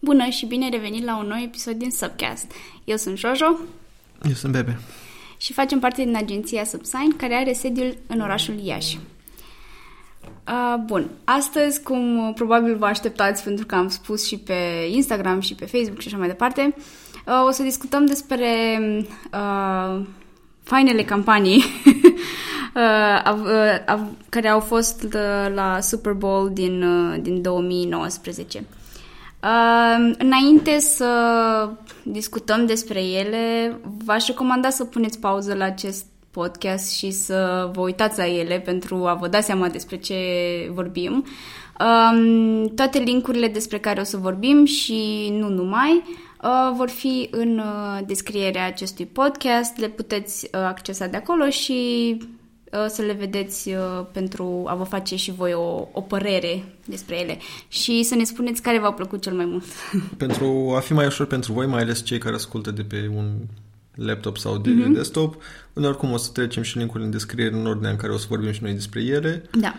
Bună și bine revenit la un nou episod din Subcast. Eu sunt Jojo Eu sunt Bebe. și facem parte din agenția Subsign, care are sediul în orașul Iași. Uh, bun, astăzi, cum uh, probabil vă așteptați, pentru că am spus și pe Instagram și pe Facebook și așa mai departe, uh, o să discutăm despre uh, fainele campanii uh, av- uh, av- care au fost uh, la Super Bowl din, uh, din 2019. Uh, înainte să discutăm despre ele, v-aș recomanda să puneți pauză la acest podcast și să vă uitați la ele pentru a vă da seama despre ce vorbim. Um, toate linkurile despre care o să vorbim și nu numai uh, vor fi în uh, descrierea acestui podcast. Le puteți uh, accesa de acolo și uh, să le vedeți uh, pentru a vă face și voi o, o părere despre ele și să ne spuneți care v-a plăcut cel mai mult. Pentru a fi mai ușor pentru voi, mai ales cei care ascultă de pe un laptop sau de Mhm. mm-hmm. desktop, unde oricum o să trecem și linkurile în descriere în ordinea în care o să vorbim și noi despre ele. da.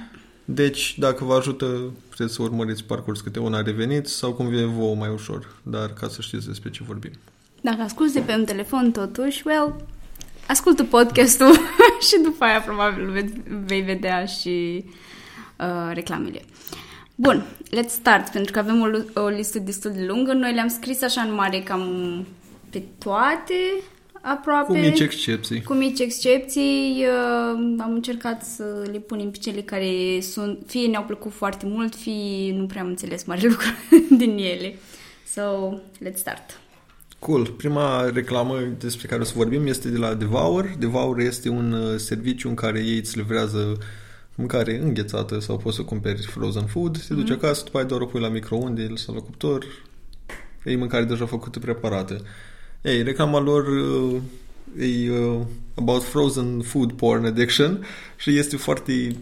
Deci, dacă vă ajută, puteți să urmăriți parcurs câte una reveniți sau cum vine vouă mai ușor, dar ca să știți despre ce vorbim. Dacă asculti de pe un telefon totuși, well, ascultă podcastul și după aia probabil ve- vei vedea și uh, reclamele. Bun, let's start, pentru că avem o, lu- o listă destul de lungă. Noi le-am scris așa în mare cam pe toate, aproape. Cu mici excepții. Cu mici excepții, uh, am încercat să le punem pe cele care sunt, fie ne-au plăcut foarte mult, fie nu prea am înțeles mare lucru din ele. So, let's start. Cool. Prima reclamă despre care o să vorbim este de la Devour. Devour este un uh, serviciu în care ei îți livrează mâncare înghețată sau poți să cumperi frozen food, te duci acasă, după aia doar o pui la microunde sau la cuptor, ei mâncare deja făcută, preparată. Ei, reclama lor uh, e uh, about frozen food porn addiction și este foarte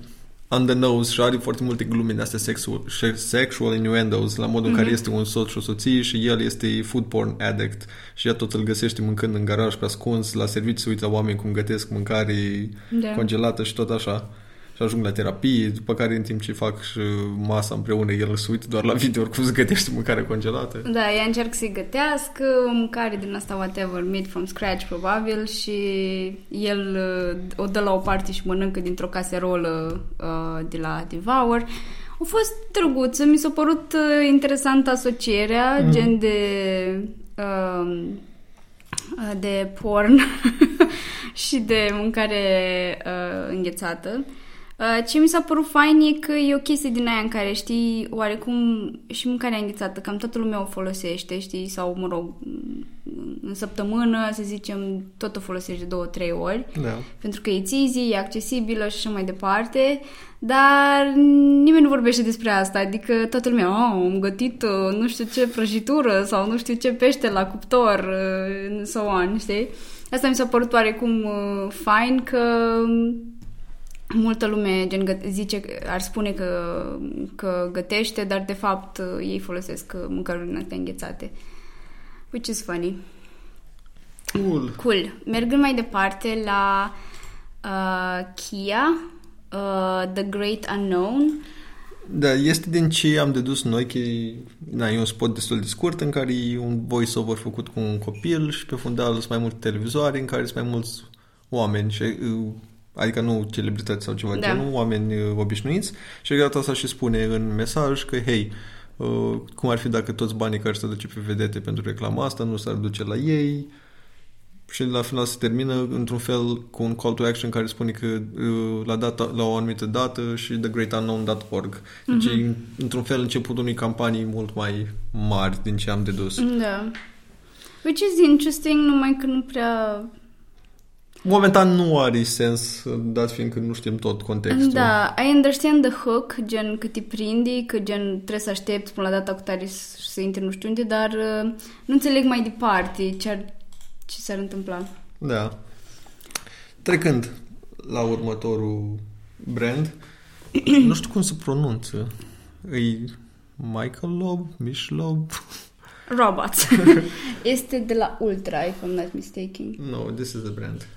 on the nose și are foarte multe glume de astea sexual, sexual innuendos la modul în care este un soț și o soție și el este food porn addict și ea tot îl găsește mâncând în garaj pe ascuns, la serviciu se uită la oameni cum gătesc mâncare Da. congelată și tot așa. Și ajung la terapie, după care în timp ce fac și masa împreună, el se uită doar la video cum se gătește mâncare congelată. Da, ea încearcă să-i gătească o mâncare din asta, whatever, made from scratch, probabil, și el uh, o dă la o parte și mănâncă dintr-o caserolă uh, de la Devour. A fost drăguță, mi s-a părut uh, interesantă asocierea, mm. gen de... Uh, de porn și de mâncare uh, înghețată. Uh, ce mi s-a părut fain e că e o chestie din aia în care, știi, oarecum și mâncarea înghețată, cam toată lumea o folosește, știi, sau, mă rog, în săptămână, să zicem, tot o folosești de două, trei ori, Da. pentru că e easy, e accesibilă și așa mai departe, dar nimeni nu vorbește despre asta, adică toată lumea, oh, am gătit uh, nu știu ce prăjitură sau nu știu ce pește la cuptor, uh, and so on, știi? Asta mi s-a părut oarecum uh, fain că multă lume gen, gă- zice, ar spune că, că gătește, dar de fapt uh, ei folosesc uh, mâncăruri din astea înghețate. Which is funny. Cool. Cool. Mergând mai departe la uh, Kia, uh, The Great Unknown. Da, este din ce am dedus noi că e, na, e un spot destul de scurt în care e un voice-over făcut cu un copil și pe fundal sunt mai multe televizoare în care sunt mai mulți oameni și, uh, adică nu celebrități sau ceva Da. da. genul, oameni uh, obișnuiți și de data asta și spune în mesaj că hei, uh, cum ar fi dacă toți banii care se duce pe vedete pentru reclama asta nu s-ar duce la ei și la final se termină într-un fel cu un call to action care spune că uh, la, data, la o anumită dată și thegreatunknown.org. Deci e, într-un fel începutul unei campanii mult mai mari din ce am dedus. Da. Which is interesting, numai că nu prea... Momentan nu are sens, dat fiindcă nu știm tot contextul. Da, I understand the hook, gen că te prindi, că gen trebuie să aștepți până la data cu tare să să intri nu știu unde, dar uh, nu înțeleg mai departe ce, ar, ce s-ar întâmpla. Da. Trecând la următorul brand, nu știu cum se pronunță. E Michael Lob? Michelob? Robots. este de la Ultra, if I'm not mistaken. No, this is the brand.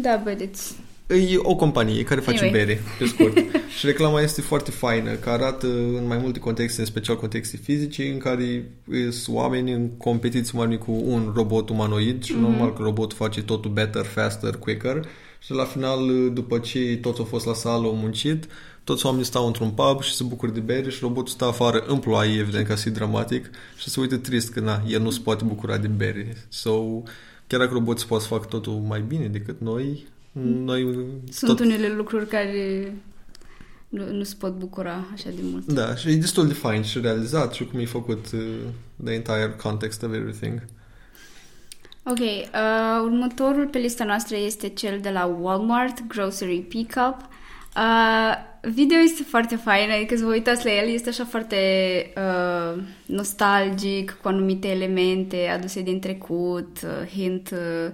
Da, but it's E o companie care face Anyway. bere, pe scurt. și reclama este foarte faină, că arată în mai multe contexte, în special contexte fizice, în care sunt oameni în competiție mai cu un robot umanoid și normal că robotul face totul better, faster, quicker și la final, după ce toți au fost la sală, au muncit, toți oamenii stau într-un pub și se bucură de bere și robotul stă afară în ploaie, evident, ca să dramatic și se uită trist că na, el nu se poate bucura de bere. So, chiar dacă roboții poate să facă totul mai bine decât noi, noi Sunt tot... unele lucruri care nu, nu se pot bucura așa de mult. Da, și e destul de fain și realizat și cum e făcut uh, the entire context of everything. Ok, uh, următorul pe lista noastră este cel de la Walmart, Grocery Pickup. Uh, video este foarte fain, adică să vă uitați la el, este așa foarte uh, nostalgic, cu anumite elemente aduse din trecut, uh, hint, uh,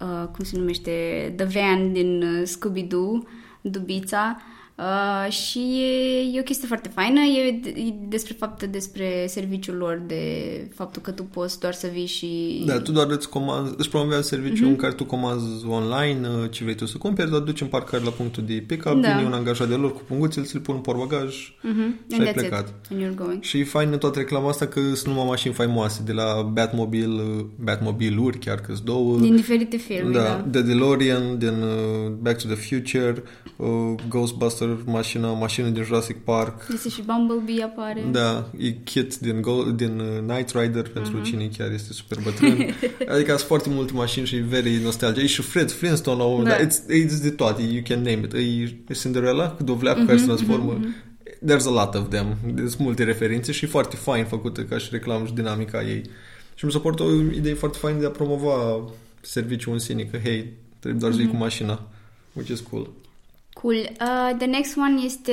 uh, cum se numește, The Van din uh, Scooby-Doo, Dubița. Uh, și e, e o chestie foarte faină, e, e despre faptul despre serviciul lor, de faptul că tu poți doar să vii și... Da, tu doar îți, comanzi, îți promovează serviciul mm-hmm. în care tu comanzi online uh, ce vrei tu să cumperi, doar duci în parcare la punctul de pick-up, Da. vine un angajat de lor cu punguțele, ți-l pun în portbagaj Mm-hmm. și ai plecat. And you're going. Și e fain în toată reclama asta că sunt numai mașini faimoase, de la Batmobile, uh, Batmobile-uri, chiar că sunt două. Din diferite filme, da, da. The DeLorean din uh, Back to the Future, uh, Ghostbuster, mașina, mașină din Jurassic Park. Este și Bumblebee apare. Da, e Kit din, Go- din uh, Knight Rider pentru uh-huh. cine chiar este super bătrân. adică sunt foarte multe mașini și very nostalgic. E și Fred Flintstone la un moment Da. dat. It's, it's de toate, you can name it. E Cinderella cu dovleacul uh-huh, care se transformă. Uh-huh. There's a lot of them. Sunt multe referințe și foarte fain făcută ca și reclamă și dinamica ei. Și mi se pare o idee foarte faină de a promova serviciul în sine, că hei, trebuie doar să iei cu mașina. Which is cool. Cool. Uh, the next one este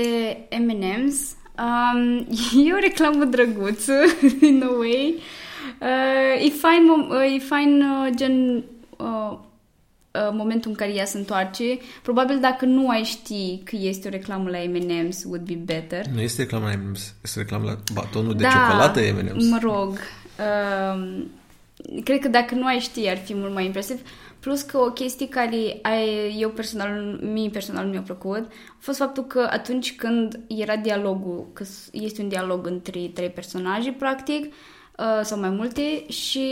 M&M's. Um, e o reclamă drăguță, in a way. Uh, e fain, mom- uh, e fain uh, gen uh, uh, momentul în care ea se întoarce. Probabil dacă nu ai ști că este o reclamă la M&M's, would be better. Nu este reclamă la M&M's, este reclamă la batonul de ciocolată M&M's. mă rog. Um, cred că dacă nu ai ști, ar fi mult mai impresiv. Plus că o chestie care ai, eu personal, mie personal mi-a plăcut, a fost faptul că atunci când era dialogul, că s- este un dialog între trei personaje, practic, uh, sau mai multe, și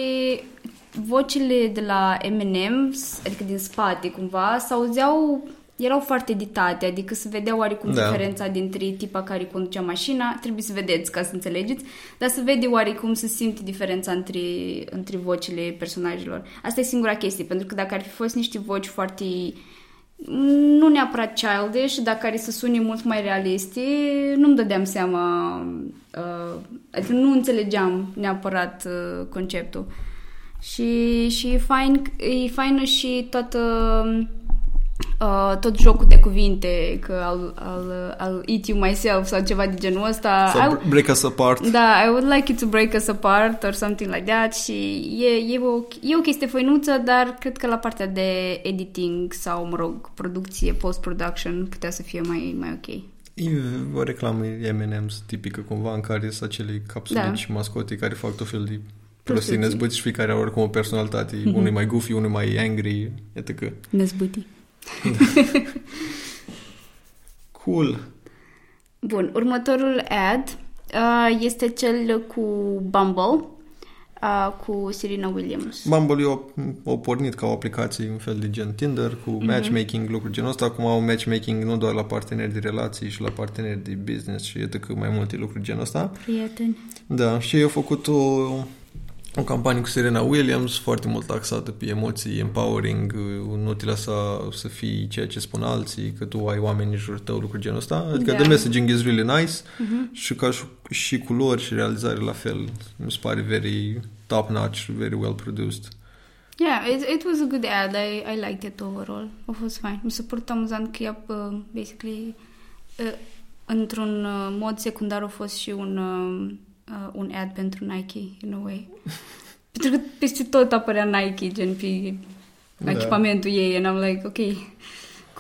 vocile de la Eminem, adică din spate cumva, s-auzeau, erau foarte editate, adică se vedea oarecum Da. diferența dintre tipa care conducea mașina, trebuie să vedeți ca să înțelegeți, dar se vede oarecum se simte diferența între, între vocile personajelor. Asta e singura chestie, pentru că dacă ar fi fost niște voci foarte nu neapărat childish, dar care să sune mult mai realiste, nu-mi dădeam seama, uh, adică nu înțelegeam neapărat uh, conceptul. Și, și e, fain, e faină și toată uh, tot jocul de cuvinte, că I'll, I'll, I'll eat you myself sau ceva de genul ăsta. Sau I, break us apart. da, I would like you to break us apart or something like that și e, e, o, e o chestie făinuță, dar cred că la partea de editing sau, mă rog, producție, post-production putea să fie mai, mai ok. E o reclamă M&M's tipică cumva în care sunt acele capsulici Da. și mascote care fac tot fel de prostii Prostii. năzbâți și fiecare au oricum o personalitate. Mm-hmm. Unul e mai goofy, unul e mai angry, etc. Năzbâtii. Cool. Bun, următorul ad uh, este cel cu Bumble, uh, cu Serena Williams. Bumble au, au pornit ca o aplicație un fel de gen Tinder cu Mhm. matchmaking, lucruri genul ăsta. Acum au matchmaking nu doar la parteneri de relații și la parteneri de business și etc. mai multe lucruri genul ăsta. Prieteni. Da, și ei au făcut o, o campanie cu Serena Williams, foarte mult axată pe emoții, empowering, nu te lăsa să fii ceea ce spun alții, că tu ai oameni în jurul tău, lucruri genul ăsta. Adică Da. the messaging is really nice Uh-huh. și ca și, și culori și realizare la fel. Mi se pare very top-notch, very well produced. Yeah, it, it was a good ad. I, I liked it overall. A fost fine. Mi s-a părut amuzant că ea, uh, basically, uh, într-un uh, mod secundar a fost și un, uh, uh, un ad pentru Nike, in a way. pentru că peste tot apărea Nike, gen pe Da. echipamentul ei, and I'm like, ok,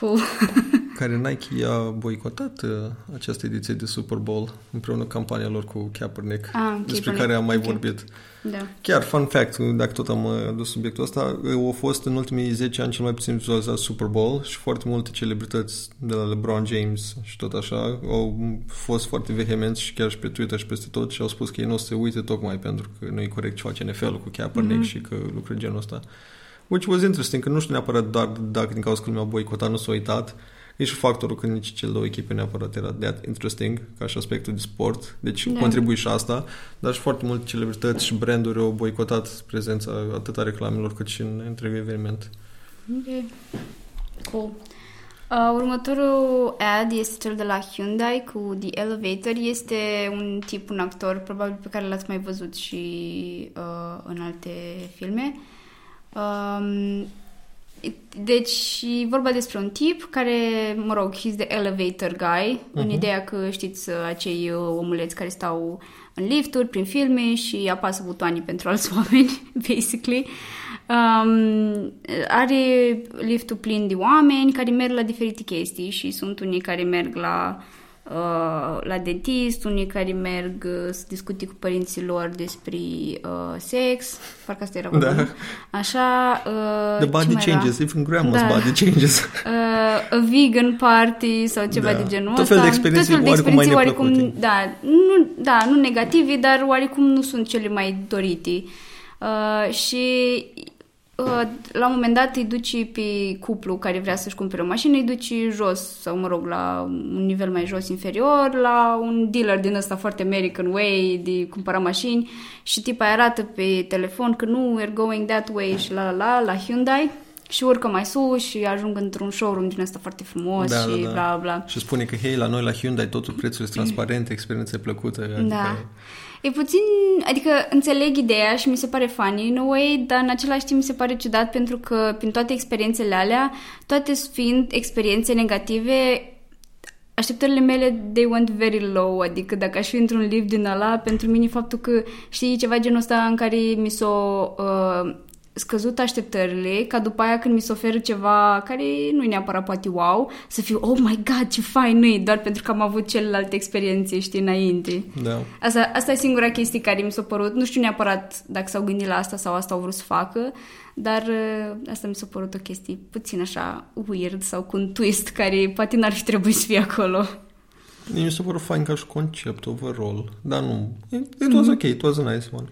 Cool. care Nike a boicotat uh, această ediție de Super Bowl împreună cu campania lor cu Kaepernick, Ah, despre Kaepernick, care am mai ok. vorbit. Da. Chiar, fun fact, dacă tot am uh, adus subiectul ăsta, uh, a fost în ultimii 10 ani cel mai puțin vizualizat Super Bowl și foarte multe celebrități de la LeBron James și tot așa au fost foarte vehemenți și chiar și pe Twitter și peste tot și au spus că ei nu o să se uite tocmai pentru că nu e corect ce face NFL-ul cu Kaepernick Mhm. și că lucruri genul ăsta. Which was interesting, că nu știu neapărat doar dacă din cauza că lumea a boicotat, nu s-a uitat. E și factorul că nici cele două echipe neapărat era that interesting ca și aspectul de sport, deci Da. contribui și asta, dar și foarte multe celebrități și branduri au boicotat prezența atât a reclamelor cât și în întregul eveniment. Ok. Cool. Uh, următorul ad este cel de la Hyundai cu The Elevator. Este un tip, un actor, probabil pe care l-ați mai văzut și uh, în alte filme. Um, deci, e vorba despre un tip care, mă rog, he's the elevator guy, uh-huh. în Mhm. ideea că știți uh, acei uh, omuleți care stau în lifturi, prin filme și apasă butoanii pentru alți oameni, basically. Um, are liftul plin de oameni care merg la diferite chestii și sunt unii care merg la uh, la dentist, unii care merg uh, să discute cu părinții lor despre uh, sex, parcă asta era vorba, Da. nu? Așa, uh, The ce body mai era? changes, even grandma's Da. body changes. uh, a vegan party sau ceva Da. de genul Tot ăsta. fel de experienții Tot fel de oarecum mai experienții oarecum, neplăcute. da, nu, da, nu negative, dar oarecum nu sunt cele mai dorite. Uh, și uh, la un moment dat îi duci pe cuplu care vrea să-și cumpere o mașină, îi duci jos, sau mă rog, la un nivel mai jos, inferior, la un dealer din ăsta foarte American way de cumpăra mașini și tipa îi arată pe telefon că nu, we're going that way și la la la, la Hyundai și urcă mai sus și ajung într-un showroom din ăsta foarte frumos Da, și da, da. bla bla. și spune că, hei, la noi la Hyundai totul prețul este transparent, experiența e plăcută. Adică Da. E puțin, adică înțeleg ideea și mi se pare funny in a way, dar în același timp mi se pare ciudat pentru că prin toate experiențele alea, toate fiind experiențe negative, așteptările mele they went very low, adică dacă aș fi într-un lift din ăla, pentru mine faptul că știi ceva genul ăsta în care mi s-o uh, scăzut așteptările, ca după aia când mi se oferă ceva care nu e neapărat poate wow, să fiu, oh my god, ce fain nu doar pentru că am avut celelalte experiențe, știi, înainte. Da. Asta, asta e singura chestie care mi s-a părut. Nu știu neapărat dacă s-au gândit la asta sau asta au vrut să facă, dar uh, asta mi s-a părut o chestie puțin așa weird sau cu un twist care poate n-ar fi trebuit să fie acolo. Mie mi s-a părut fain ca și concept overall, dar nu. It, it was ok, it was a nice one.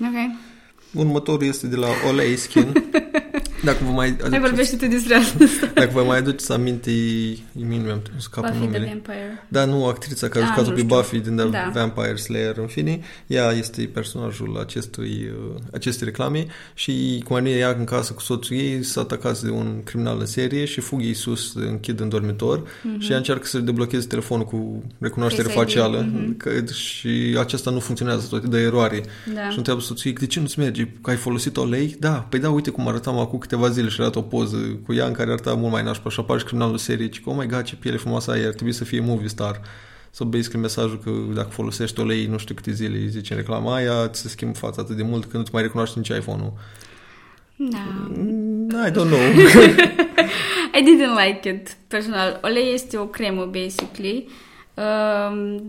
Ok. Următorul este de la Olay Skin. Dacă vă mai Hai aduceți, vorbește tu despre asta. dacă vă mai aduceți aminte, e mie nu mi-am scapă Buffy the numele. Vampire. Da, nu, actrița care a Ah, jucat-o nu pe știu. Buffy din The Da. Vampire Slayer, în fine. Ea este personajul acestui, uh, acestei reclame și cum ea în casă cu soțul ei, s-a atacat de un criminal în serie și fug ei sus, închid în dormitor Mhm. și ea încearcă să deblocheze telefonul cu recunoaștere Face ID, facială mhm. că, și acesta nu funcționează, tot de eroare. Da. Și întreabă soțul ei, de ce nu-ți merge? Că ai folosit o lei? Da, păi da, uite cum arătam acum câteva zile și arată o poză cu ea în care arăta mult mai nașpa și apare și criminalul serie și că, oh my god, ce piele frumoasă ai, ar trebui să fie movie star. Sau basically mesajul că dacă folosești o lei nu știu câte zile, îi zice în reclama aia, ți se schimbă fața atât de mult că nu-ți mai recunoaște nici iPhone-ul. Da. Mm, I don't know. I didn't like it, personal. Olei este o cremă, basically. Um,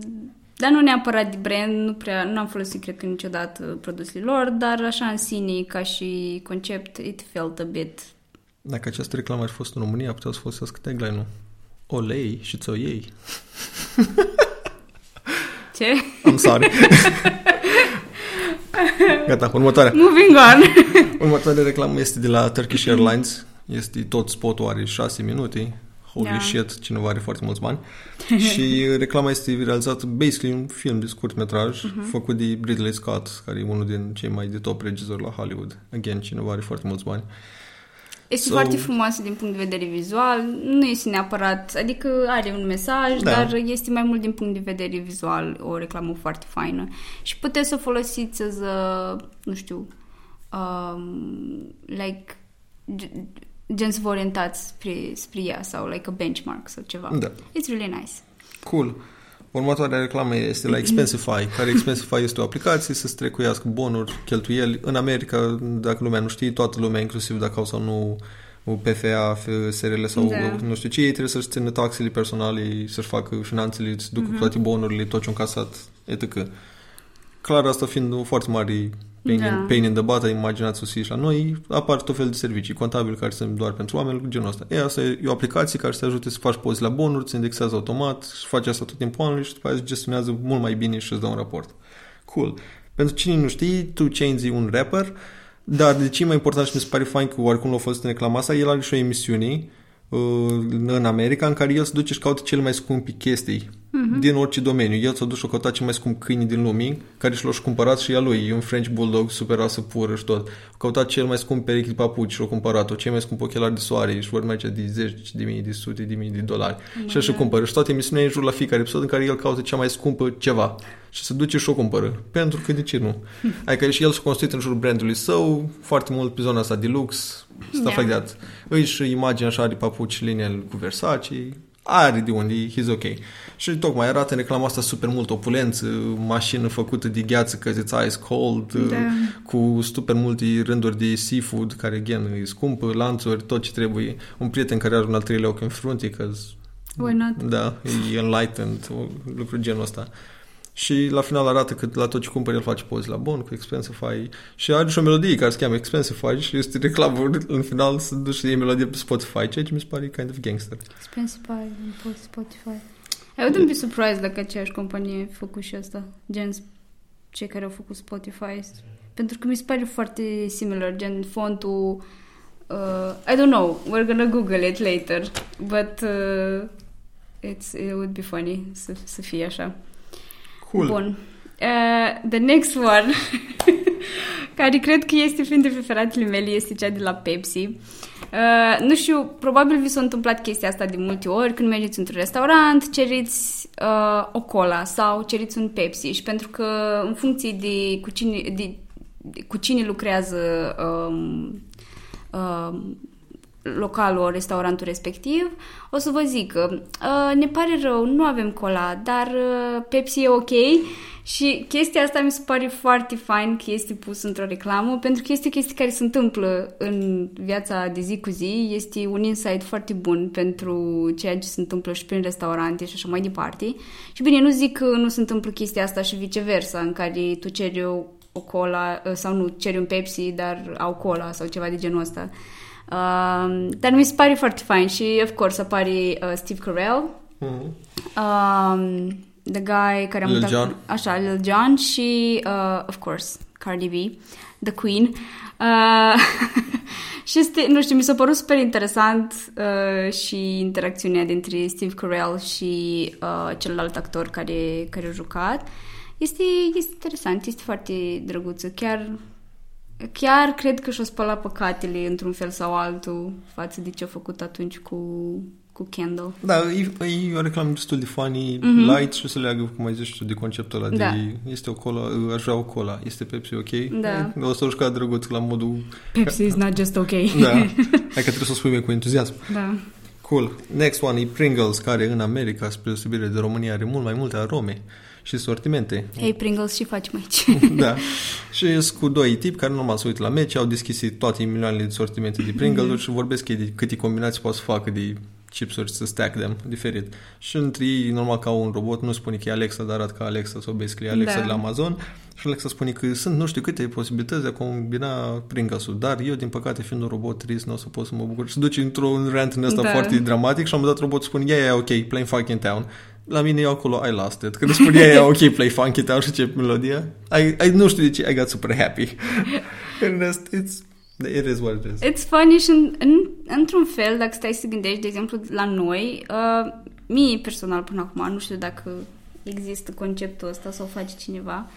dar nu neapărat de brand, nu prea, nu am folosit, cred că, niciodată produsele lor, dar așa în sine, ca și concept, it felt a bit... dacă această reclamă ar fi fost în România, putea să folosească tagline-ul. O lei și ți-o iei. Ce? I'm sorry. Gata, următoarea. Moving on! Următoarea reclamă este de la Turkish Airlines. Este tot spotul are 6 minute. Holy Da. shit, cineva are foarte mulți bani. și reclama este realizată basically un film de scurt metraj Mhm. făcut de Ridley Scott, care e unul din cei mai de top regizori la Hollywood. Again, cineva are foarte mulți bani. Este So- foarte frumoasă din punct de vedere vizual, nu este neapărat, adică are un mesaj, Da. dar este mai mult din punct de vedere vizual o reclamă foarte faină. Și puteți să o folosiți as a, nu știu, um, like, g- gen să vă orientați spre, spre ea sau like a benchmark sau ceva. Da. It's really nice. Cool. Următoarea reclamă este la Expensify, care Expensify este o aplicație să-ți trecuiască bonuri, cheltuieli. În America, dacă lumea nu știe, toată lumea, inclusiv dacă au sau nu PFA, SRL sau Da. nu știu ce, ei trebuie să-și țină taxele personale, să-și facă finanțele, să ducă Mhm. toate bonurile, tot ce un casat, etc. Clar, asta fiind o foarte mare pain, Da. in, pain in the butt, imaginați-vă și la noi, apar tot fel de servicii contabili care sunt doar pentru oameni, genul ăsta. E, asta e o aplicație care să te ajute să faci pozi la bonuri, îți indexează automat și faci asta tot timpul anului și după aceea îți gestionează mult mai bine și îți dă un raport. Cool. Pentru cine nu știe, tu Chainz e un rapper, dar de ce e mai important și mi se pare fain că oricum l-a fost în reclama asta, el are și o emisiune uh, în America în care el se duce și caută cele mai scumpi chestii Mhm. din orice domeniu. El s-a dus și a căutat cel mai scump câini din lume, care și l-a și șcumpărat și a lui. E un French Bulldog, super rasă pură și tot. A căutat cel mai scump perechi de papuci și a cumpărat-o, cel mai scump ochelari de soare și vor merge de zeci de mii, de sute de mii de dolari. Oh și el și God. cumpără. Și toate emisiunea e în jur la fiecare episod în care el caută cea mai scumpă ceva. Și se duce și o cumpără. Pentru că de ce nu? Adică și el s-a construit în jurul brandului său, foarte mult pe zona asta de lux, stuff Da. like that. Își și imagine așa de papuci linie cu Versace, are de unde, he's ok. Și tocmai arată în reclama asta super mult opulență, mașină făcută de gheață că it's ice cold, Da. cu super multe rânduri de seafood, care, again, e scumpă, lanțuri, tot ce trebuie. Un prieten care are un al treilea ochi în frunte, că Why not? da, e enlightened, o lucru genul ăsta. Și la final arată că la tot ce cumpări el face poze la bon cu Expensify și are și o melodie care se cheamă Expensify și este reclamă în final să duci să iei melodie pe Spotify, ceea ce mi se pare kind of gangster. Expensify pe Spotify. I wouldn't be surprised dacă aceeași companie a făcut și asta. Gen cei care au făcut Spotify. Pentru că mi se pare foarte similar, gen fontul... Uh, I don't know, we're gonna google it later, but uh, it's, it would be funny să, să fie așa. Cool. Bun. Uh, the next one, care cred că este printre preferatele mele, este cea de la Pepsi. Uh, nu știu, probabil vi s-a întâmplat chestia asta de multe ori când mergeți într-un restaurant, ceriți uh, o cola sau ceriți un Pepsi și pentru că în funcție de cu cine, de, de, cu cine lucrează um, um, localul, restaurantul respectiv, o să vă zic că uh, ne pare rău, nu avem cola, dar uh, Pepsi e ok și chestia asta mi se pare foarte fain că este pus într-o reclamă pentru că este o chestie care se întâmplă în viața de zi cu zi, este un insight foarte bun pentru ceea ce se întâmplă și prin restaurante și așa mai departe. Și bine, nu zic că nu se întâmplă chestia asta și viceversa, în care tu ceri o, o cola uh, sau nu, ceri un Pepsi, dar au cola sau ceva de genul ăsta. Um, dar mi se pare foarte fain și, of course, apare uh, Steve Carell, Mhm. um, the guy care a Lil mutat... Jon. Așa, Lil Jon și, uh, of course, Cardi B, the queen. Uh, și este, nu știu, mi s-a părut super interesant uh, și interacțiunea dintre Steve Carell și uh, celălalt actor care, care a jucat. Este, este interesant, este foarte drăguță. Chiar Chiar cred că și-o spălat păcatele într-un fel sau altul față de ce a făcut atunci cu, cu Kendall. Da, e, e o reclamă destul de funny, Mhm. light și o să leagă, cum ai zis tu, de conceptul ăla Da. de este o cola, aș vrea o cola, este Pepsi ok? Da. O să o juca drăguț la modul, Pepsi is not just ok. da, hai că trebuie să o spui mai cu entuziasm. da. Cool. Next one e Pringles, care în America, spre deosebire de România, are mult mai multe arome și sortimente. Hei, Pringles, și facem aici? da. Și sunt cu doi tipi care normal se uită la meci, au deschis toate milioanele de sortimente de Pringles și vorbesc ei de câte combinații poate să facă de chipsuri să stack them diferit. Și între ei, normal ca un robot, nu spune că e Alexa, dar arată ca Alexa sau basically Alexa Da. de la Amazon și Alexa spune că sunt nu știu câte posibilități de a combina Pringles-ul, dar eu, din păcate, fiind un robot trist, nu o să pot să mă bucur. Și duce într-un rant în ăsta Da. foarte dramatic și am dat robotul spune, yeah, yeah, ok, playing fucking town. La mine e acolo, I lost it. Când spune yeah, yeah, ok, play funky town și ce melodia, I, I, nu știu de ce, I got super happy. în rest, it's, it is what it is. It's funny și în, în, într-un fel, dacă stai să gândești, de exemplu, la noi, uh, mie personal până acum, nu știu dacă există conceptul ăsta sau face cineva,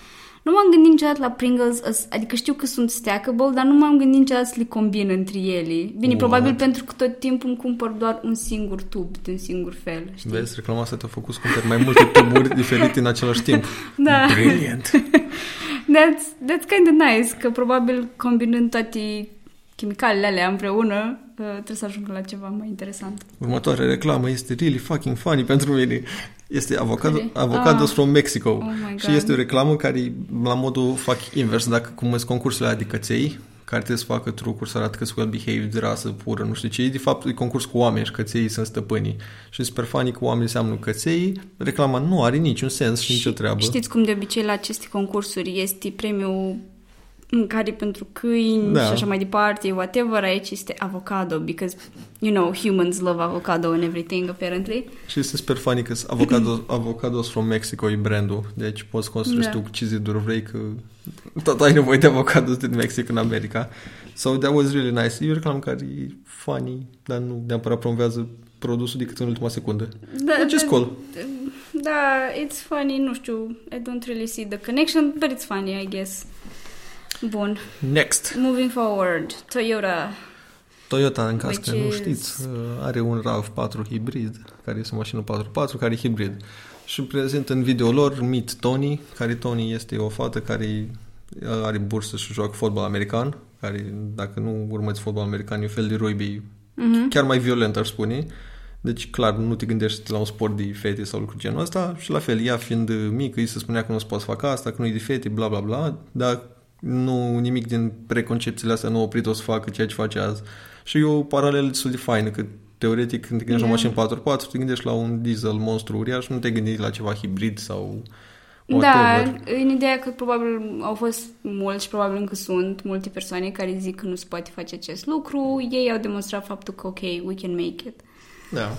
nu m-am gândit niciodată la Pringles, as- adică știu că sunt stackable, dar nu m-am gândit niciodată să le combin între ele. Bine, What? probabil pentru că tot timpul îmi cumpăr doar un singur tub de un singur fel, știi? Vezi, reclama asta te-a făcut să cumperi mai multe tuburi diferite în același timp. Da. Brilliant. That's, that's kind of nice, că probabil combinând toate chimicalele alea împreună, uh, trebuie să ajungă la ceva mai interesant. Următoarea reclamă este really fucking funny pentru mine. Este avocado, Care? Avocados Ah. from Mexico. Oh my și God. este o reclamă care la modul fac invers, dacă cum sunt concursurile alea de căței, care trebuie să facă trucuri, să arate că sunt well-behaved, rasă pură, nu știu ce. E, de fapt, e concurs cu oameni și căței sunt stăpânii. Și super funny că oamenii seamănă căței. Reclama nu are niciun sens și, nicio treabă. Știți cum de obicei la aceste concursuri este premiul în care pentru câini Da. și așa mai departe, whatever, aici este avocado, because, you know, humans love avocado and everything, apparently. Și este super funny că sunt avocado, avocados from Mexico e brandul. Deci poți construiești Da. tu ce ziduri vrei că tot ai nevoie de avocados din Mexic în America. So that was really nice. E o reclamă care e funny, dar nu neapărat promovează produsul decât în ultima secundă. Da, Which is cool. Da, it's funny, nu știu, I don't really see the connection, but it's funny, I guess. Bun. Next. Moving forward, Toyota. Toyota, în caz Which că nu is- știți, are un RAV4 hibrid, care este o mașină 4x4, care e hibrid. Și prezent în video lor Meet Tony, care Tony este o fată care are bursă și joacă fotbal american, care, dacă nu urmăți fotbal american, e un fel de rugby Mhm. chiar mai violent, aș spune. Deci, clar, nu te gândești la un sport de fete sau lucruri genul ăsta și la fel, ea fiind mică, îi se spunea că nu se poate să facă asta, că nu e de fete, bla bla bla, dar nu, nimic din preconcepțiile astea nu a oprit-o să facă ceea ce face azi. Și e o paralelă destul de faină, că teoretic când te gândești la o Yeah. mașină 4x4, te gândești la un diesel monstru uriaș, nu te gândești la ceva hibrid sau Da, whatever. în ideea că probabil au fost mulți și probabil încă sunt multe persoane care zic că nu se poate face acest lucru. Ei au demonstrat faptul că, ok, we can make it. Da.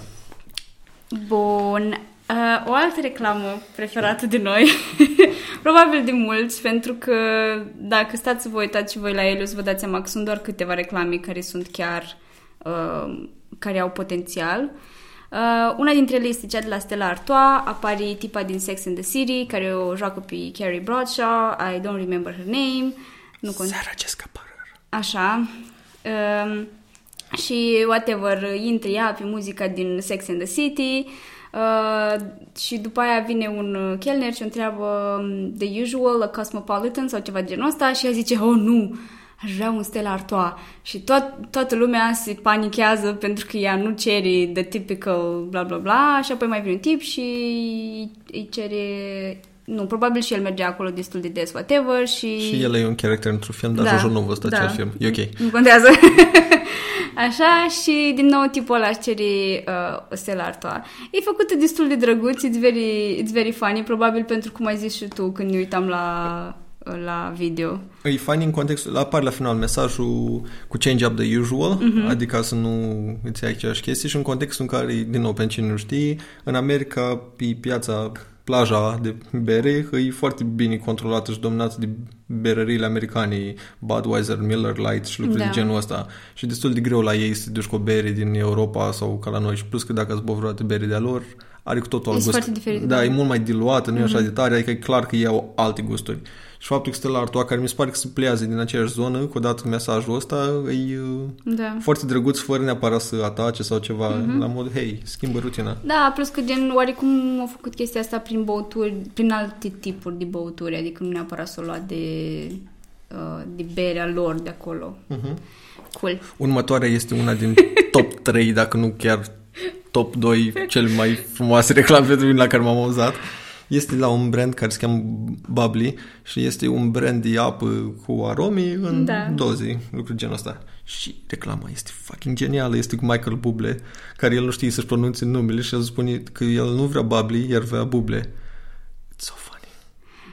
Bun. Uh, o altă reclamă preferată de noi, probabil de mulți, pentru că dacă stați să vă uitați și voi la ele, o să vă dați seama că sunt doar câteva reclame care sunt chiar, uh, care au potențial. Uh, una dintre ele este cea de la Stella Artois, apare tipa din Sex and the City, care o joacă pe Carrie Bradshaw, I don't remember her name, nu cont- Sarah Jessica Parker. Așa. Um, și whatever, intră ea pe muzica din Sex and the City uh, și după aia vine un uh, chelner și o întreabă um, The Usual, a Cosmopolitan sau ceva de genul ăsta și ea zice, oh nu, aș vrea un Stella Artois. Și tot, toată lumea se panichează pentru că ea nu cere the typical bla bla bla și apoi mai vine un tip și îi cere... Nu, probabil și el merge acolo destul de des, whatever, și... Și el e un character într-un film, dar Da, da, jur nu văzut da. acel film. E ok. Nu contează. Așa, și din nou tipul ăla își cere uh, o Stella Artois. E făcută destul de drăguț, it's very, it's very funny, probabil pentru cum ai zis și tu când ne uitam la, la video. E funny în contextul, apare la final mesajul cu change up the usual, Mhm. adică să nu îți iei aceeași chestie și în contextul în care, din nou, pentru cine nu știi, în America, pe piața, plaja de bere, e foarte bine controlată și dominată de berăriile americane, Budweiser, Miller Lite și lucruri Da. de genul ăsta. Și e destul de greu la ei să te duci cu o bere din Europa sau ca la noi. Și plus că dacă ați băut vreodată bere de-a lor, are cu totul alt Este gust. foarte diferit, Da, da. e mult mai diluată, nu e așa de tare, adică e clar că ei au alte gusturi. Și faptul că Stella Artois, care mi se pare că se pliază din aceeași zonă, cu odată mesajul ăsta, e uh, Da. foarte drăguț, fără neapărat să atace sau ceva, la mod, hei, schimbă rutina. Da, plus că gen oarecum au făcut chestia asta prin băuturi, prin alte tipuri de băuturi, adică nu neapărat să o lua de, uh, de berea lor de acolo. Uh-huh. Cool. Următoarea este una din top 3, dacă nu chiar top 2, cel mai frumoase reclame pentru mine la care m-am auzat. Este la un brand care se cheamă Bubbly și este un brand de apă cu arome în Da. doze, lucruri genul ăsta. Și reclama este fucking genială, este cu Michael Bublé, care el nu știe să-și pronunțe numele și el spune că el nu vrea Bubbly, el vrea Bublé. It's so funny.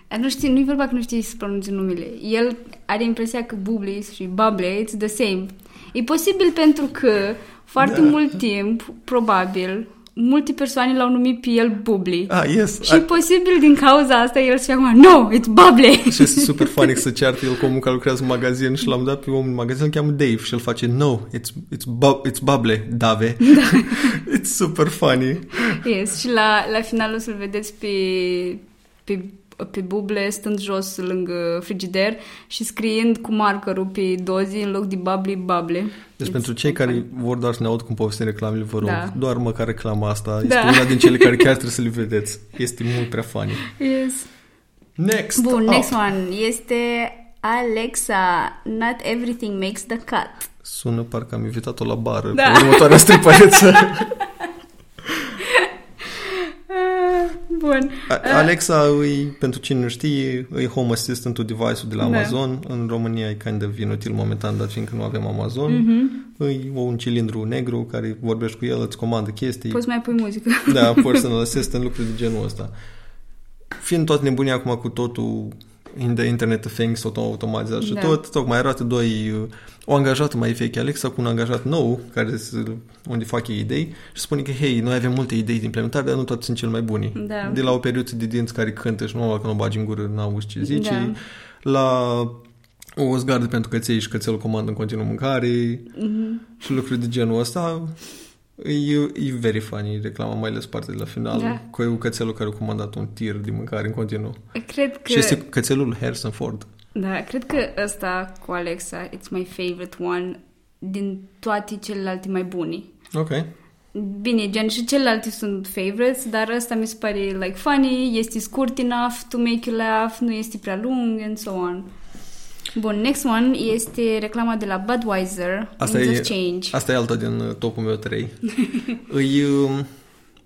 Dar nu știi, nu-i vorba că nu știi să pronunți numele. El are impresia că Bublis și Bubble, it's the same. E posibil pentru că foarte Da. mult timp, probabil, multe persoane l-au numit pe el Bubli. Ah, yes. Și posibil din cauza asta el se acum, no, it's Bubble. Și este super funny că să ceartă el cu omul care lucrează în magazin și l-am dat pe omul în magazin, îl cheamă Dave și el face No, it's, it's, bu- it's Bable, Dave. Da. it's super funny. Yes, și la, la final o să-l vedeți pe, pe, pe buble stând jos lângă frigider și scriind cu markerul pe dozi în loc de Bubbly Bubble. Deci It's pentru cei so funny. care vor doar să ne aud cum povestim reclamele, vă rog, Da. doar măcar reclama asta. Da. Este una din cele care chiar trebuie să le vedeți. Este mult prea funny. Yes. Next Bun, up. next one este Alexa, not everything makes the cut. Sună parcă am invitat-o la bară Da. pe următoarea stripăreță. Ah, Bun. A- Alexa, îi, pentru cine nu știe, e Home Assistant-ul device-ul de la Da. Amazon. În România e kind of inutil momentan, dat fiindcă nu avem Amazon. Mhm. E un cilindru negru care vorbești cu el, îți comandă chestii. Poți mai pui muzică. Da, personal assistant, lucruri de genul ăsta. Fiind tot nebunia acum cu totul in the Internet of Things, tot automatizat și Da. tot, tocmai arată doi, uh, o angajată mai veche Alexa cu un angajat nou, care se- unde fac ei idei și spune că, hei, noi avem multe idei de implementare, dar nu toate sunt cel mai buni. Da. De la o perioadă de dinți care cântă și nu că nu bagi în gură, n-auzi ce zice, Da. la o zgardă pentru căței și cățelul comandă în continuu mâncare Mhm. și lucruri de genul ăsta. E, e very funny reclama, mai ales partea de la final, Da. cu cățelul care a comandat un tir de mâncare în continuu. Cred că... Și este cățelul Harrison Ford. Da, cred că ăsta cu Alexa, it's my favorite one din toate celelalte mai bune. Ok. Bine, gen și celelalte sunt favorites, dar ăsta mi se pare like funny, este scurt enough to make you laugh, nu este prea lung and so on. Bun, next one este reclama de la Budweiser, Asta Winds e- of Change. Asta e alta din uh, topul meu 3. e, um,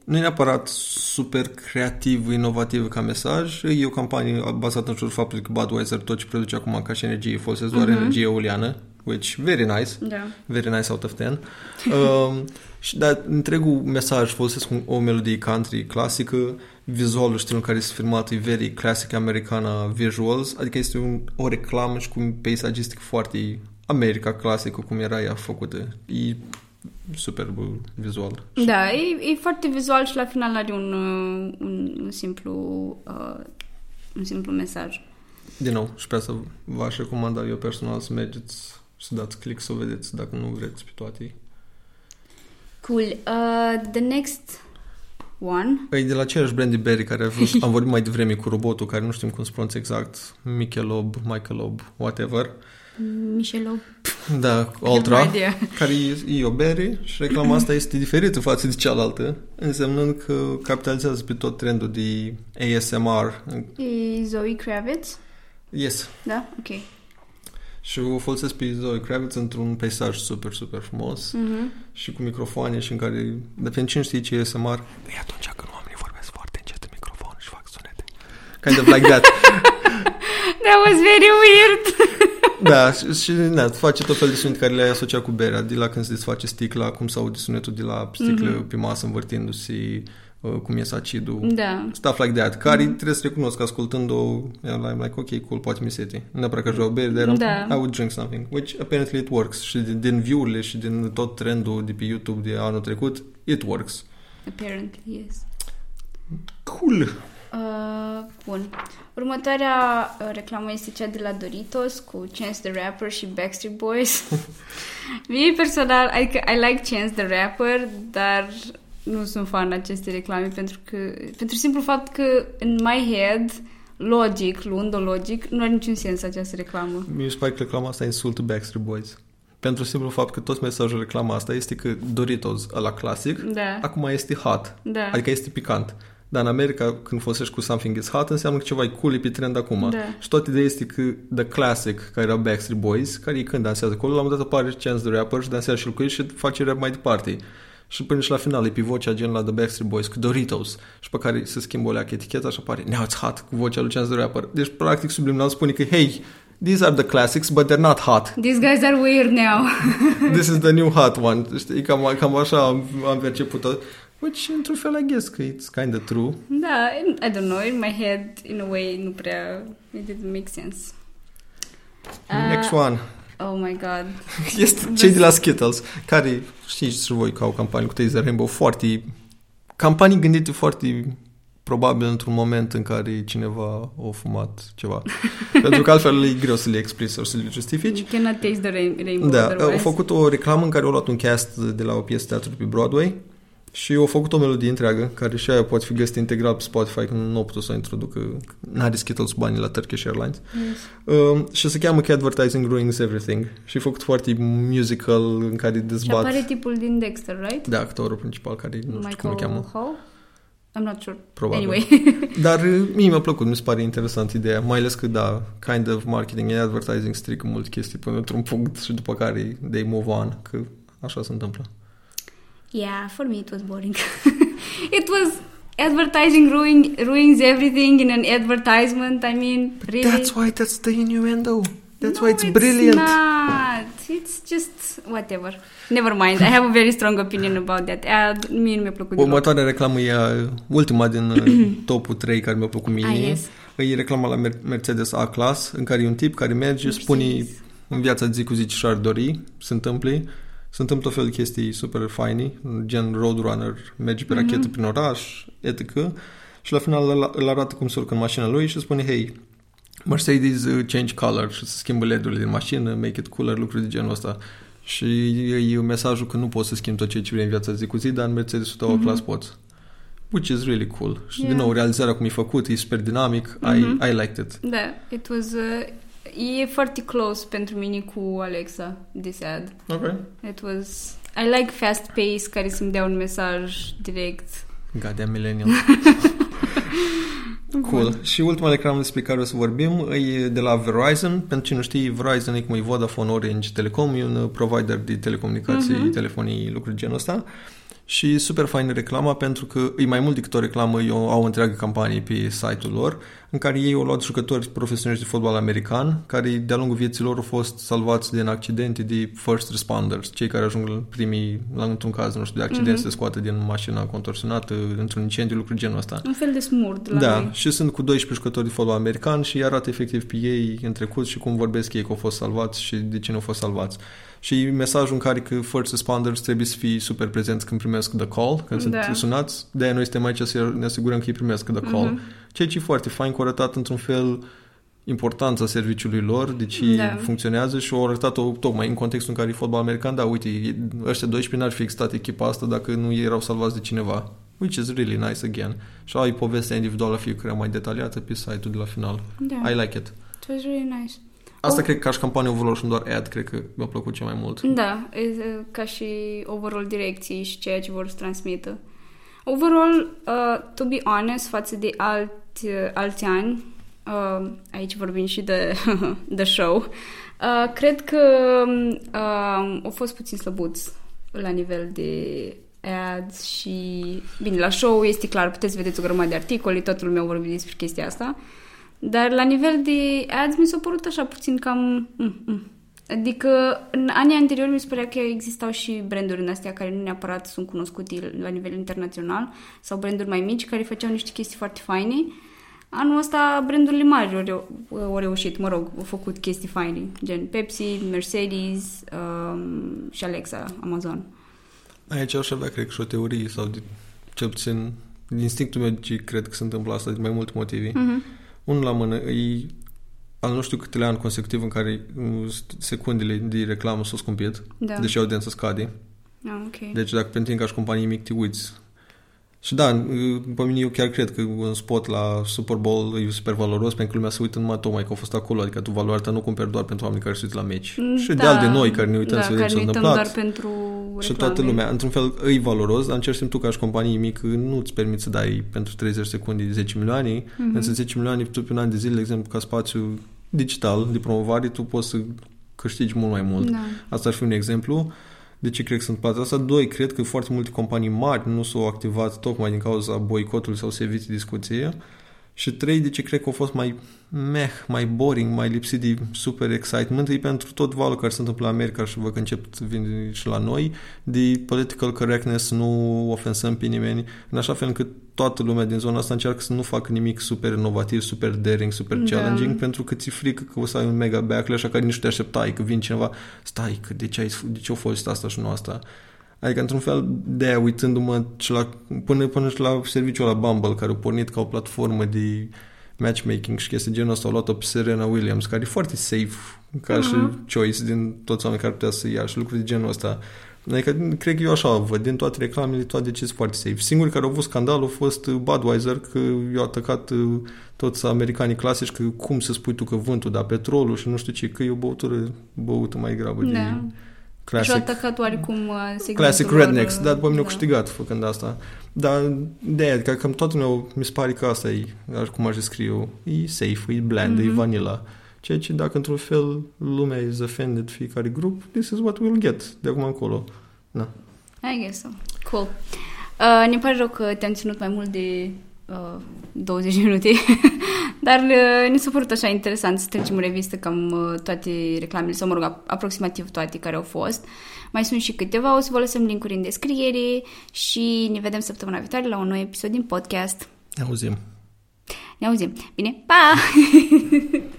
nu e neapărat super creativ, inovativ ca mesaj. E o campanie bazată în jurul faptului că Budweiser tot ce produce acum ca și energie folosesc doar Mhm. energie eoliană, which very nice. Da. Very nice out of 10. um, și dar întregul mesaj folosesc un- o melodie country clasică, vizualul, stilul în care este filmat e very classic americana visuals, adică este un, o reclamă și cu un peisagistic foarte America clasică, cum era ea făcută. E superb vizual. Da, e, e foarte vizual și la final are un, uh, un, un simplu uh, un simplu mesaj. Din nou, și pe asta v-aș recomanda eu personal să mergeți să dați click să o vedeți dacă nu vreți pe toate. Cool. Uh, the next one. E de la aceeași Brandy Berry care a vrut, am vorbit mai devreme cu robotul care nu știm cum se pronunță exact, Michelob, Michelob, whatever. Michelot. Da, no Ultra, idea. care e, e o bere și reclama asta este diferită față de cealaltă, însemnând că capitalizează pe tot trendul de ASMR. E Zoe Kravitz. Yes. Da? Ok. Și o folosesc pe Zoe Kravitz într-un peisaj super, super frumos Mhm. și cu microfoane și în care, de pentru cine știe ce e ASMR, e atunci când oamenii vorbesc foarte încet în microfon și fac sunete. Kind of like that. That was very weird. Da, și, și da, face tot felul de sunete care le-ai asociat cu berea, de la când se desface sticla, cum se aude sunetul de la sticlă Mhm. pe masă învârtindu-se, uh, cum ies acidul, da. stuff like that, care trebuie să recunosc ascultând-o, I'm like, ok, cool, poate mi sete. Nu neapărat că vreau bere, dar eram, Da. I would drink something, which apparently it works. Și din, din view-urile și din tot trendul de pe YouTube de anul trecut, it works. Apparently, yes. Cool! Uh, bun. Următoarea uh, reclamă este cea de la Doritos cu Chance the Rapper și Backstreet Boys. Mie personal, adică I like Chance the Rapper, dar nu sunt fan acestei reclame pentru că, pentru simplu fapt că în my head, logic, luând-o logic, nu are niciun sens această reclamă. Mi se pare că reclama asta insultă Backstreet Boys. Pentru simplu fapt că tot mesajul reclama asta este că Doritos, ăla clasic, Da, acum este hot. da, Adică este picant. Dar în America, când folosești cu something is hot, înseamnă că ceva e cool, e pe trend acum. Da. Și toată ideea este că The Classic, care era Backstreet Boys, care e când dansează acolo, la un moment dat apare Chance the Rapper și dansează și el cu el și face rap mai departe. Și până și la final e pe vocea gen la The Backstreet Boys cu Doritos și pe care se schimbă o leacă eticheta și apare Now it's hot cu vocea lui Chance the Rapper. Deci practic subliminal spune că hey, these are the classics but they're not hot. These guys are weird now. This is the new hot one. Știi, cam, cam așa am, am perceput-o. Which, într-un fel, I guess că it's kind of true. da, in- I don't know, in my head, in a way, nu prea, it didn't make sense. Next Uh, one. Oh my god. Este cei de la Skittles, care știți și voi că au campanii cu Taser Rainbow foarte... Campanii gândite foarte probabil într-un moment în care cineva a fumat ceva. Pentru că altfel e greu să le explici sau să le justifici. You cannot taste the rain- rainbow Da, otherwise. au făcut o reclamă în care au luat un cast de la o piesă de teatru pe Broadway și au făcut o melodie întreagă, care și aia poate fi găsită integral pe Spotify, că nu au putut să o introducă, n-a Skittles banii la Turkish Airlines. Yes. Uh, și se cheamă că Advertising Ruins Everything și e făcut foarte musical în care Și dezbat apare tipul din Dexter, right? de actorul principal care nu știu cum îl Michael cheamă. Hall? I'm not sure. Probabil. Anyway. Dar uh, mie mi-a plăcut, mi se pare interesant ideea, mai ales că da, kind of marketing and advertising strică multe chestii până într-un punct și după care they move on, că așa se întâmplă. Yeah, for me it was boring. it was advertising ruin, ruins everything in an advertisement. I mean, really. That's why that's the innuendo. That's no, why it's, brilliant. not. It's just whatever. Never mind. I have a very strong opinion about that ad. Mie nu mi-a plăcut deloc. Următoarea reclamă e uh, ultima din uh, topul 3 care mi-a plăcut mie. Ah, yes. E reclama la Mer- Mercedes A-Class, în care e un tip care merge, Mercedes. spune în viața de zi cu zi ce și-ar dori, se întâmple. Se întâmplă tot fel de chestii super faine, gen Roadrunner, merge pe rachetă prin oraș, etc. Și la final îl, îl arată cum se urcă în mașina lui și spune, hey, Mercedes uh, change color și se schimbă LED-urile din mașină, make it cooler, lucruri de genul ăsta. Și e, e mesajul că nu poți să schimbi tot ceea ce vrei în viața de zi cu zi, dar în Mercedes-ul tău mm-hmm. clas poți. Which is really cool. Și Yeah. din nou, realizarea cum e făcut, e super dinamic, I, Mhm. I liked it. Da, it was... Uh, e foarte close pentru mine cu Alexa, this ad. Ok. It was... I like fast pace care să-mi dea un mesaj direct. Goddamn millennial. cool. Și ultima reclamă despre care o să vorbim e de la Verizon. Pentru cine nu știe, Verizon e cum e Vodafone, Orange, Telecom, e un uh, provider de telecomunicații, Mhm. telefonii, lucruri de genul ăsta. Și super faină reclama pentru că e mai mult decât o reclamă, eu au o întreagă campanie pe site-ul lor în care ei au luat jucători profesioniști de fotbal american care de-a lungul vieții lor au fost salvați din accidente de first responders, cei care ajung la primii, la într-un caz, nu știu, de accident, Mhm. se scoate din mașina contorsionată, într-un incendiu, lucruri genul ăsta. Un fel de smurd la Da, noi. și sunt cu 12 jucători de fotbal american și îi arată efectiv pe ei în trecut și cum vorbesc ei că au fost salvați și de ce nu au fost salvați. Și mesajul în care că first responders trebuie să fie super prezenți când primesc the call, când Da. sunt sunați, de-aia noi suntem aici să ne asigurăm că ei primesc the call. Mhm. Ceea ce e foarte fain, că au arătat într-un fel importanța serviciului lor, de ce Da. funcționează și au arătat-o tocmai în contextul în care e fotbal american, da, uite, ăștia 12 n-ar fi existat echipa asta dacă nu ei erau salvați de cineva. Which is really nice again. Și ai povestea individuală fiecare mai detaliată pe site-ul de la final. Da. I like it. It was really nice. Asta Oh. cred că ca și campanie overall și nu doar ad, cred că mi-a plăcut cel mai mult. Da, e, e, ca și overall direcții și ceea ce vor să transmită. Overall, uh, to be honest, față de alți, alți ani, uh, aici vorbim și de the show, uh, cred că uh, au fost puțin slăbuți la nivel de ads și... Bine, la show este clar, puteți vedeți o grămadă de articole, toată lumea a vorbit despre chestia asta, dar la nivel de ads mi s-a părut așa puțin cam... Mm, mm. Adică în anii anteriori mi se părea că existau și branduri în astea care nu neapărat sunt cunoscute la nivel internațional sau branduri mai mici care făceau niște chestii foarte faine. Anul ăsta brandurile mari au, reu- au reușit, mă rog, au făcut chestii faine, gen Pepsi, Mercedes um, și Alexa, Amazon. Aici aș avea, cred că, și o teorie sau de, cel puțin din instinctul meu ce cred că se întâmplă asta din mai multe motive. Mhm. Unul la mână e al nu știu câtele ani consecutiv în care uh, secundele de reclamă s-au scumpit, Da. deși audiența scade. Ah, ok. Deci dacă pentru tine ca și companie mic te uiți. Și da, pe mine eu chiar cred că un spot la Super Bowl e super valoros pentru că lumea se uită numai tocmai că au fost acolo, adică tu valoarea ta nu cumperi doar pentru oamenii care se uită la meci. și de al de noi care ne uităm da, să vedem care ce ne s-a uităm întâmplat. doar pentru Și reclame. toată lumea, într-un fel, e valoros, dar încerci tu ca și companie mică nu îți permiți să dai pentru 30 secunde 10 milioane, mm-hmm. însă 10 milioane tu pe un an de zile, de exemplu, ca spațiu digital de promovare, tu poți să câștigi mult mai mult. Da. Asta ar fi un exemplu. De ce cred că sunt plata asta? Doi, cred că foarte multe companii mari nu s-au activat tocmai din cauza boicotului sau se evită discuție. Și trei, de ce cred că au fost mai meh, mai boring, mai lipsit de super excitement, e pentru tot valul care se întâmplă în America și văd că încep să vin și la noi, de political correctness, nu ofensăm pe nimeni, în așa fel încât toată lumea din zona asta încearcă să nu facă nimic super inovativ, super daring, super Da. challenging, pentru că ți-e frică că o să ai un mega backlash, așa care nici nu te așteptai, că vine cineva, stai, că de ce, ai, de ce a fost asta și nu asta? Adică, într-un fel, de aia, uitându-mă și la, până, până și la serviciul la Bumble, care a pornit ca o platformă de matchmaking și chestii genul ăsta, au luat-o pe Serena Williams, care e foarte safe ca și Mhm. choice din toți oamenii care putea să ia și lucruri de genul ăsta. Adică, cred că eu așa văd, din toate reclamele, toate decizii foarte safe. Singurii care au avut scandal au fost uh, Budweiser, că i-au atacat uh, toți americanii clasici, că cum să spui tu că vântul, dar petrolul și nu știu ce, că e o băutură băută mai grabă de Da. Și au classic. atacat oarecum uh, segmentul Classic lor, rednecks, uh, dar după mine au da. câștigat făcând asta. Dar de aia, adică cam toată lumea mi se pare că asta e, așa cum aș descrie eu, e safe, e bland, mm-hmm. e Mhm. vanilla. Ceea ce dacă într-un fel lumea is offended fiecare grup, this is what we'll get de acum încolo. Da. I guess so. Cool. Uh, ne pare rău că te-am ținut mai mult de uh, 20 minute, dar uh, ne s-a părut așa interesant să trecem în revistă cam uh, toate reclamele, sau mă rog, aproximativ toate care au fost. Mai sunt și câteva, o să vă lăsăm linkuri în descriere și ne vedem săptămâna viitoare la un nou episod din podcast. Ne auzim! Ne auzim! Bine, pa!